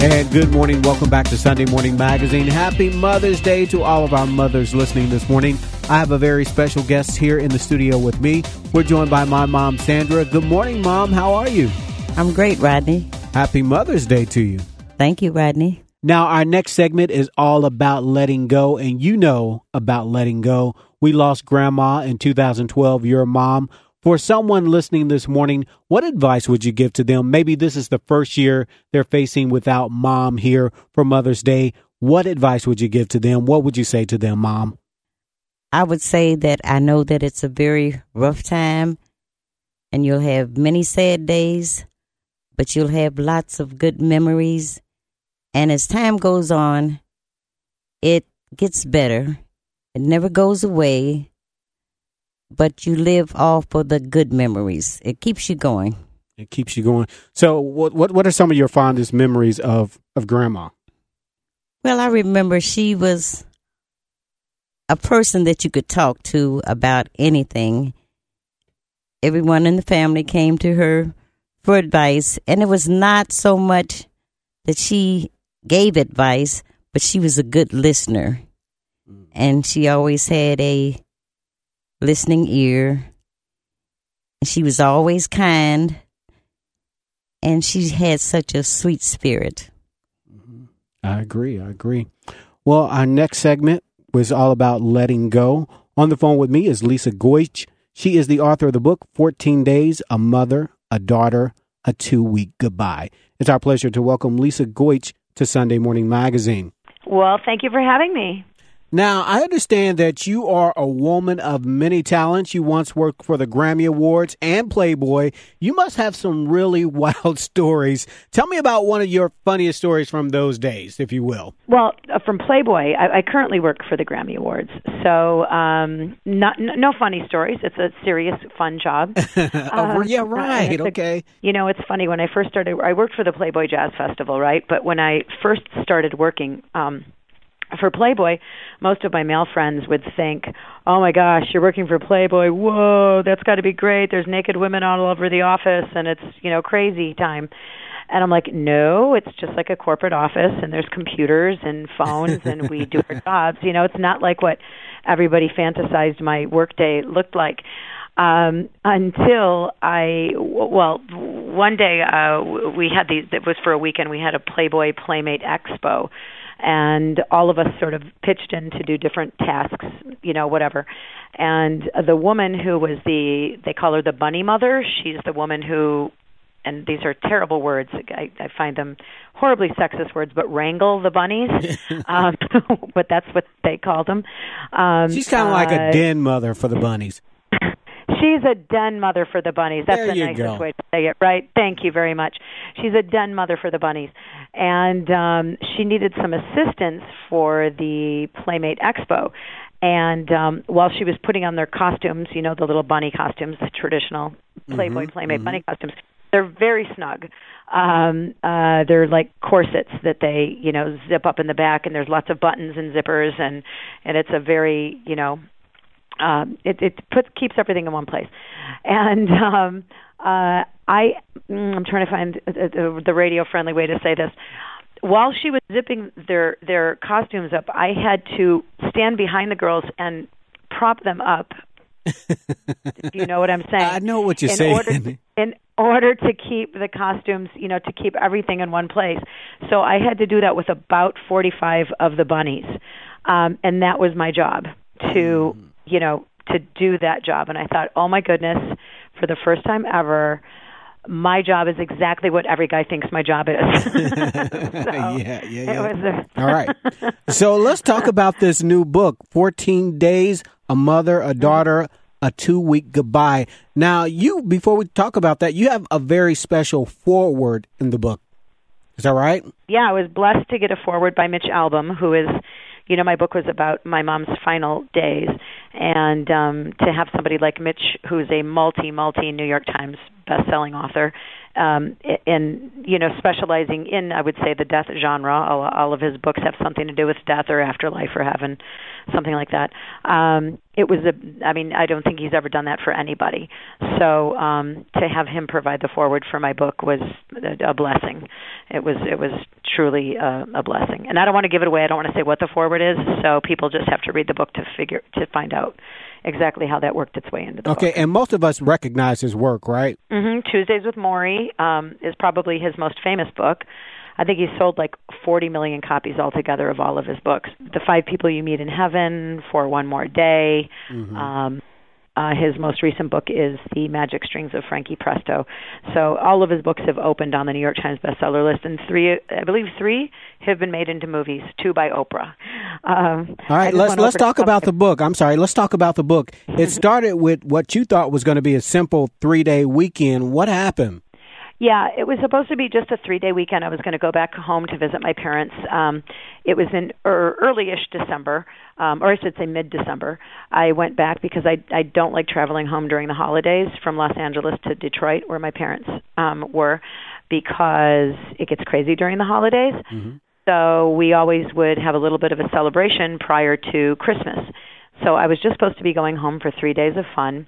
And good morning. Welcome back to Sunday Morning Magazine. Happy Mother's Day to all of our mothers listening this morning. I have a very special guest here in the studio with me. We're joined by my mom, Sandra. Good morning, Mom. How are you? I'm great, Rodney. Happy Mother's Day to you. Thank you, Rodney. Now, our next segment is all about letting go, and you know about letting go. We lost grandma in 2012, your mom. For someone listening this morning, what advice would you give to them? Maybe this is the first year they're facing without mom here for Mother's Day. What advice would you give to them? What would you say to them, mom? I would say that I know that it's a very rough time and you'll have many sad days, but you'll have lots of good memories. And as time goes on, it gets better. It never goes away but you live off of the good memories. It keeps you going. It keeps you going. So, what what what are some of your fondest memories of of grandma? Well, I remember she was a person that you could talk to about anything. Everyone in the family came to her for advice, and it was not so much that she gave advice, but she was a good listener. Mm. And she always had a listening ear. She was always kind, and she had such a sweet spirit. Mm-hmm. I agree. I agree. Well, our next segment was all about letting go. On the phone with me is Lisa Goich. She is the author of the book 14 Days, A Mother, a Daughter, a Two Week Goodbye. It's our pleasure to welcome Lisa Goich to Sunday Morning Magazine. Well, thank you for having me. Now, I understand that you are a woman of many talents. You once worked for the Grammy Awards and Playboy. You must have some really wild stories. Tell me about one of your funniest stories from those days, if you will. Well, uh, from Playboy, I, I currently work for the Grammy Awards, so um, not no funny stories. It's a serious, fun job. uh, yeah, right. okay. You know, it's funny when I first started. I worked for the Playboy Jazz Festival, right? But when I first started working. Um, for Playboy, most of my male friends would think, "Oh my gosh, you're working for Playboy. Whoa, that's got to be great. There's naked women all over the office and it's, you know, crazy time." And I'm like, "No, it's just like a corporate office and there's computers and phones and we do our jobs. You know, it's not like what everybody fantasized my workday looked like." um until i well one day uh we had these it was for a weekend we had a playboy playmate expo and all of us sort of pitched in to do different tasks, you know, whatever. And the woman who was the they call her the bunny mother. She's the woman who and these are terrible words. I, I find them horribly sexist words, but wrangle the bunnies. um, but that's what they called them. Um, She's kind of uh, like a uh, den mother for the bunnies. She's a den mother for the bunnies. That's there the nicest go. way to say it, right? Thank you very much. She's a den mother for the bunnies. And um she needed some assistance for the Playmate Expo. And um while she was putting on their costumes, you know, the little bunny costumes, the traditional Playboy mm-hmm, Playmate mm-hmm. bunny costumes, they're very snug. Um uh they're like corsets that they, you know, zip up in the back and there's lots of buttons and zippers and and it's a very, you know, um, it, it puts keeps everything in one place. And um, uh, I mm, I'm trying to find the, the radio friendly way to say this. While she was zipping their their costumes up, I had to stand behind the girls and prop them up. Do you know what I'm saying? I know what you're in saying. Order, in order to keep the costumes, you know, to keep everything in one place. So I had to do that with about 45 of the bunnies, um, and that was my job to mm you know, to do that job. And I thought, oh my goodness, for the first time ever, my job is exactly what every guy thinks my job is. so yeah, yeah, yeah. A- All right. So let's talk about this new book 14 Days, A Mother, a Daughter, a Two Week Goodbye. Now, you, before we talk about that, you have a very special foreword in the book. Is that right? Yeah, I was blessed to get a foreword by Mitch Albom, who is you know, my book was about my mom's final days, and um, to have somebody like Mitch, who's a multi, multi New York Times best-selling author, um, in you know specializing in I would say the death genre. All, all of his books have something to do with death or afterlife or heaven, something like that. Um, it was a I mean I don't think he's ever done that for anybody. So um, to have him provide the foreword for my book was a, a blessing. It was it was truly a, a blessing. And I don't want to give it away. I don't want to say what the foreword is. So people just have to read the book to figure to find out exactly how that worked its way into the okay, book. and most of us recognize his work, right? Mm-hmm. Tuesdays with Morrie um, is probably his most famous book. I think he's sold like 40 million copies altogether of all of his books. The Five People You Meet in Heaven, For One More Day, mm-hmm. um, uh, his most recent book is The Magic Strings of Frankie Presto. So all of his books have opened on the New York Times bestseller list, and three, I believe, three have been made into movies. Two by Oprah. Um, all right, let's let's talk about the book. I'm sorry, let's talk about the book. It started with what you thought was going to be a simple three day weekend. What happened? Yeah, it was supposed to be just a three day weekend. I was going to go back home to visit my parents. Um, it was in er, early-ish December, um, or I should say mid December. I went back because I I don't like traveling home during the holidays from Los Angeles to Detroit, where my parents um, were, because it gets crazy during the holidays. Mm-hmm. So we always would have a little bit of a celebration prior to Christmas. So I was just supposed to be going home for three days of fun.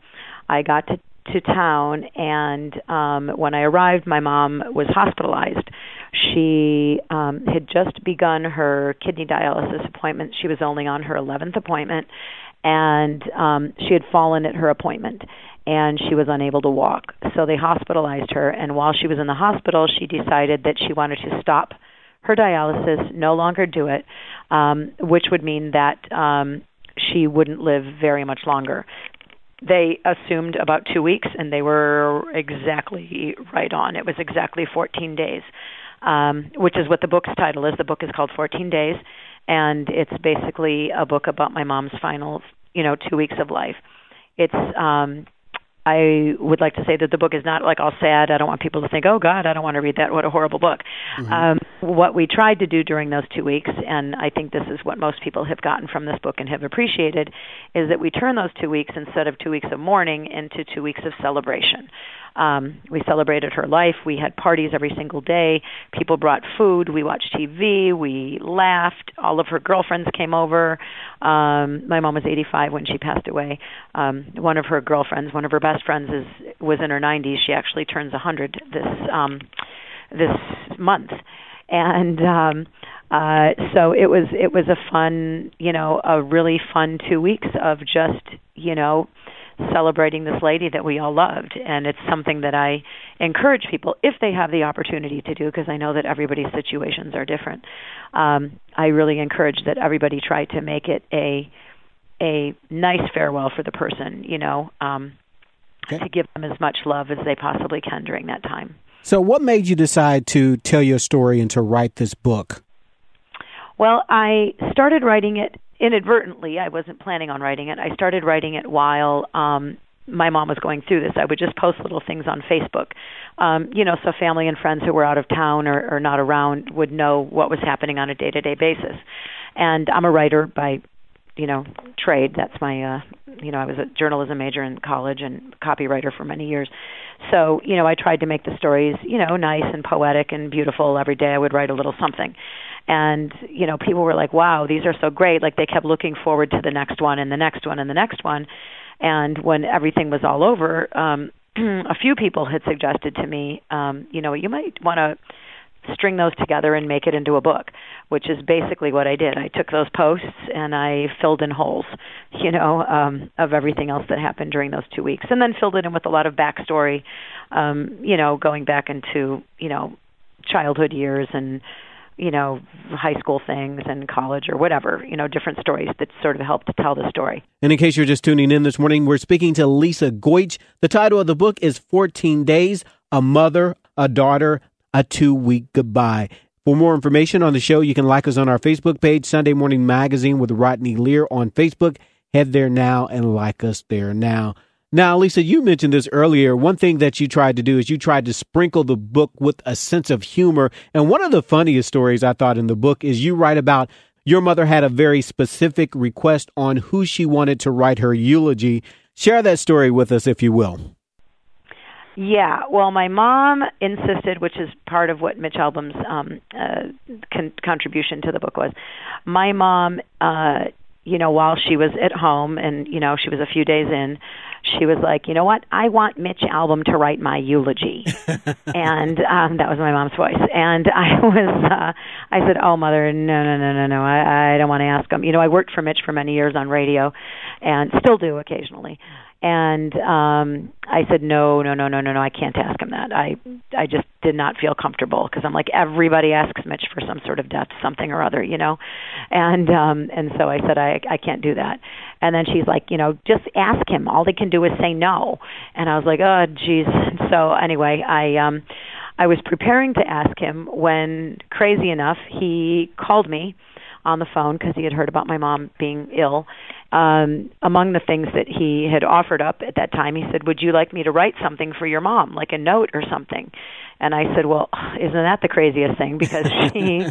I got to to town and um when I arrived my mom was hospitalized. She um had just begun her kidney dialysis appointment. She was only on her 11th appointment and um she had fallen at her appointment and she was unable to walk. So they hospitalized her and while she was in the hospital she decided that she wanted to stop her dialysis, no longer do it, um which would mean that um she wouldn't live very much longer they assumed about two weeks, and they were exactly right on. It was exactly 14 days, um, which is what the book's title is. The book is called 14 Days, and it's basically a book about my mom's final, you know, two weeks of life. It's um, I would like to say that the book is not like all sad. I don't want people to think, "Oh God, I don't want to read that. What a horrible book." Mm-hmm. Um, what we tried to do during those two weeks, and I think this is what most people have gotten from this book and have appreciated, is that we turn those two weeks instead of two weeks of mourning into two weeks of celebration. Um, we celebrated her life. We had parties every single day. People brought food. We watched TV. We laughed. All of her girlfriends came over. Um, my mom was 85 when she passed away. Um, one of her girlfriends, one of her best friends, is was in her 90s. She actually turns 100 this um, this month, and um, uh, so it was it was a fun, you know, a really fun two weeks of just you know celebrating this lady that we all loved and it's something that I encourage people if they have the opportunity to do because I know that everybody's situations are different. Um I really encourage that everybody try to make it a a nice farewell for the person, you know, um okay. to give them as much love as they possibly can during that time. So what made you decide to tell your story and to write this book? Well, I started writing it inadvertently. I wasn't planning on writing it. I started writing it while um my mom was going through this. I would just post little things on Facebook. Um, you know, so family and friends who were out of town or, or not around would know what was happening on a day to day basis. And I'm a writer by you know trade that's my uh you know i was a journalism major in college and copywriter for many years so you know i tried to make the stories you know nice and poetic and beautiful every day i would write a little something and you know people were like wow these are so great like they kept looking forward to the next one and the next one and the next one and when everything was all over um a few people had suggested to me um you know you might want to string those together and make it into a book, which is basically what I did. I took those posts and I filled in holes, you know, um, of everything else that happened during those two weeks, and then filled it in with a lot of backstory, um, you know, going back into you know childhood years and you know, high school things and college or whatever, you know, different stories that sort of help to tell the story. And in case you're just tuning in this morning, we're speaking to Lisa Goich. The title of the book is 14 Days A Mother, a Daughter, a two week goodbye. For more information on the show, you can like us on our Facebook page, Sunday Morning Magazine with Rodney Lear on Facebook. Head there now and like us there now. Now, Lisa, you mentioned this earlier. One thing that you tried to do is you tried to sprinkle the book with a sense of humor. And one of the funniest stories I thought in the book is you write about your mother had a very specific request on who she wanted to write her eulogy. Share that story with us, if you will. Yeah, well, my mom insisted, which is part of what Mitch Albom's um, uh, con- contribution to the book was. My mom, uh, you know, while she was at home, and you know, she was a few days in, she was like, you know what? I want Mitch Albom to write my eulogy, and um, that was my mom's voice. And I was, uh, I said, oh, mother, no, no, no, no, no, I, I don't want to ask him. You know, I worked for Mitch for many years on radio, and still do occasionally and um I said no no no no no no I can't ask him that. I I just did not feel comfortable. Because I'm like everybody asks Mitch for some sort of death something or other you know? And um and so I said I I can't do that. And then she's like you know just ask him. All they can do is say no. And I was like oh geez. So anyway I um I was preparing to ask him when crazy enough he called me on the phone because he had heard about my mom being ill um, among the things that he had offered up at that time, he said, "Would you like me to write something for your mom, like a note or something?" And I said, "Well, isn't that the craziest thing? Because she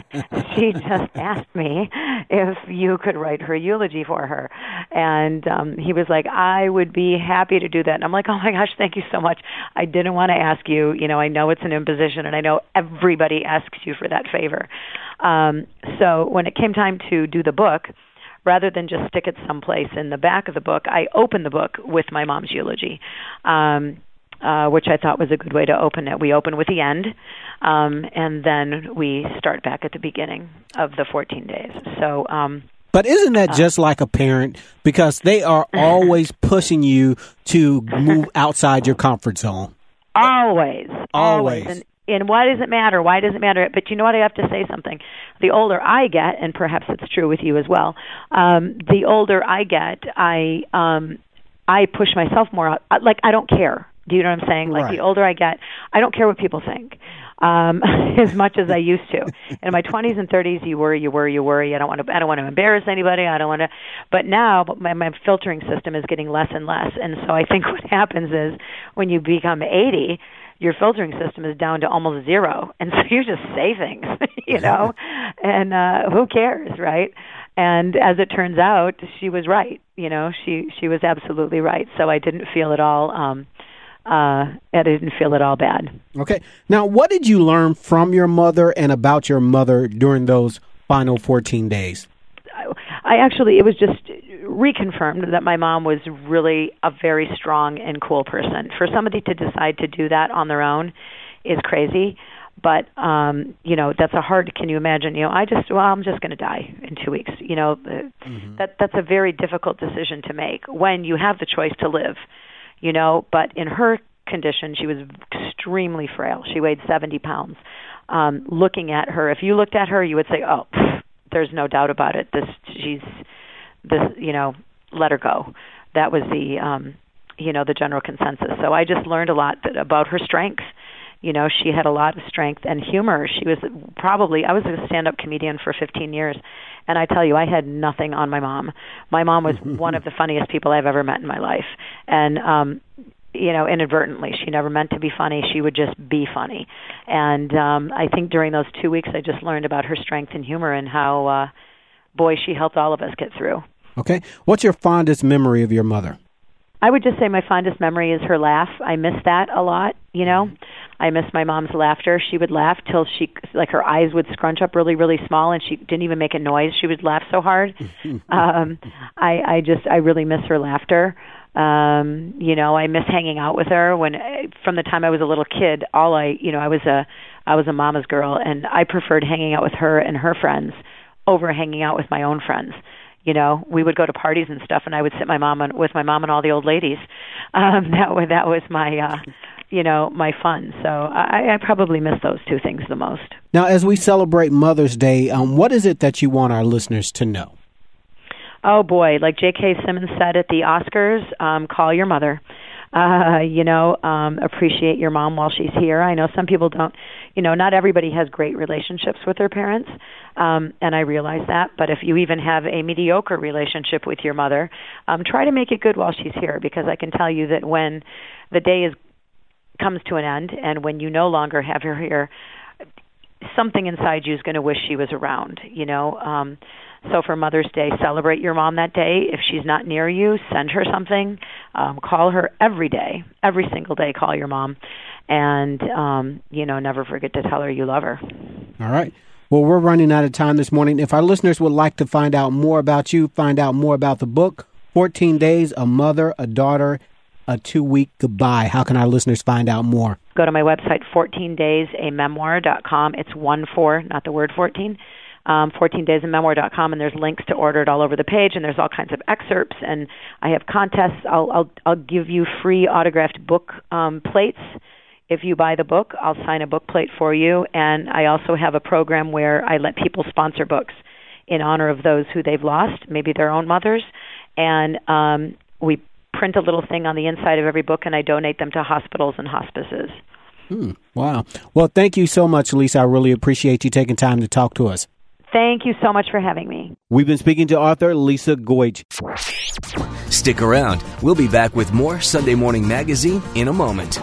she just asked me if you could write her eulogy for her." And um he was like, "I would be happy to do that." And I'm like, "Oh my gosh, thank you so much. I didn't want to ask you. You know, I know it's an imposition, and I know everybody asks you for that favor." Um, so when it came time to do the book rather than just stick it someplace in the back of the book, I open the book with my mom's eulogy. Um, uh, which I thought was a good way to open it. We open with the end, um, and then we start back at the beginning of the 14 days. So, um, but isn't that uh, just like a parent? Because they are always pushing you to move outside your comfort zone. Always, always. always. And and why does it matter? Why does it matter? But you know what? I have to say something. The older I get, and perhaps it's true with you as well. Um, the older I get, I um, I push myself more out. Like I don't care. Do you know what I'm saying? Like right. the older I get, I don't care what people think um, as much as I used to. In my 20s and 30s, you worry, you worry, you worry. I don't want to. I don't want to embarrass anybody. I don't want to. But now, my, my filtering system is getting less and less, and so I think what happens is when you become 80 your filtering system is down to almost zero. And so you just say things you know? And uh who cares right? And as it turns out she was right you know? She she was absolutely right. So i didn't feel at all um uh i didn't feel at all bad. Okay. Now what did you learn from your mother and about your mother during those final 14 days? I actually it was just reconfirmed that my mom was really a very strong and cool person. For somebody to decide to do that on their own is crazy. But um, you know, that's a hard can you imagine, you know, I just well, I'm just gonna die in two weeks. You know, mm-hmm. that that's a very difficult decision to make when you have the choice to live. You know, but in her condition she was extremely frail. She weighed seventy pounds. Um, looking at her, if you looked at her you would say, Oh, pff, there's no doubt about it. This she's this you know let her go. That was the um, you know the general consensus. So I just learned a lot that, about her strengths. You know, she had a lot of strength and humor. She was probably I was a stand-up comedian for 15 years, and I tell you, I had nothing on my mom. My mom was one of the funniest people I've ever met in my life, and um, you know, inadvertently. She never meant to be funny. She would just be funny. And um I think during those 2 weeks I just learned about her strength and humor and how uh boy she helped all of us get through. Okay. What's your fondest memory of your mother? I would just say my fondest memory is her laugh. I miss that a lot, you know. I miss my mom's laughter. She would laugh till she like her eyes would scrunch up really really small and she didn't even make a noise. She would laugh so hard. um I I just I really miss her laughter. Um you know, I miss hanging out with her when from the time I was a little kid, all I, you know, I was a I was a mama's girl and I preferred hanging out with her and her friends over hanging out with my own friends you know we would go to parties and stuff and i would sit my mom and with my mom and all the old ladies. Um that was that was my uh you know my fun. So i i probably miss those two things the most. Now as we celebrate mother's day um what is it that you want our listeners to know? Oh boy. Like j.k simmons said at the oscars um call your mother uh, you know, um, appreciate your mom while she's here. I know some people don't, you know, not everybody has great relationships with their parents, um, and I realize that. But if you even have a mediocre relationship with your mother, um, try to make it good while she's here, because I can tell you that when the day is comes to an end and when you no longer have her here, something inside you is going to wish she was around. You know. Um, so for Mother's Day, celebrate your mom that day. If she's not near you, send her something. Um, call her every day, every single day. Call your mom, and um, you know, never forget to tell her you love her. All right. Well, we're running out of time this morning. If our listeners would like to find out more about you, find out more about the book, 14 Days, A Mother, a Daughter, a Two Week Goodbye, how can our listeners find out more? Go to my website, 14daysamemoir.com. It's one four, not the word 14. Um, 14daysamemoir.com, and there's links to order it all over the page, and there's all kinds of excerpts, and I have contests. I'll I'll, I'll give you free autographed book um, plates if you buy the book, I'll sign a book plate for you. And I also have a program where I let people sponsor books in honor of those who they've lost, maybe their own mothers. And um, we print a little thing on the inside of every book, and I donate them to hospitals and hospices. Hmm, wow. Well, thank you so much, Lisa. I really appreciate you taking time to talk to us. Thank you so much for having me. We've been speaking to author Lisa Goich. Stick around. We'll be back with more Sunday Morning Magazine in a moment.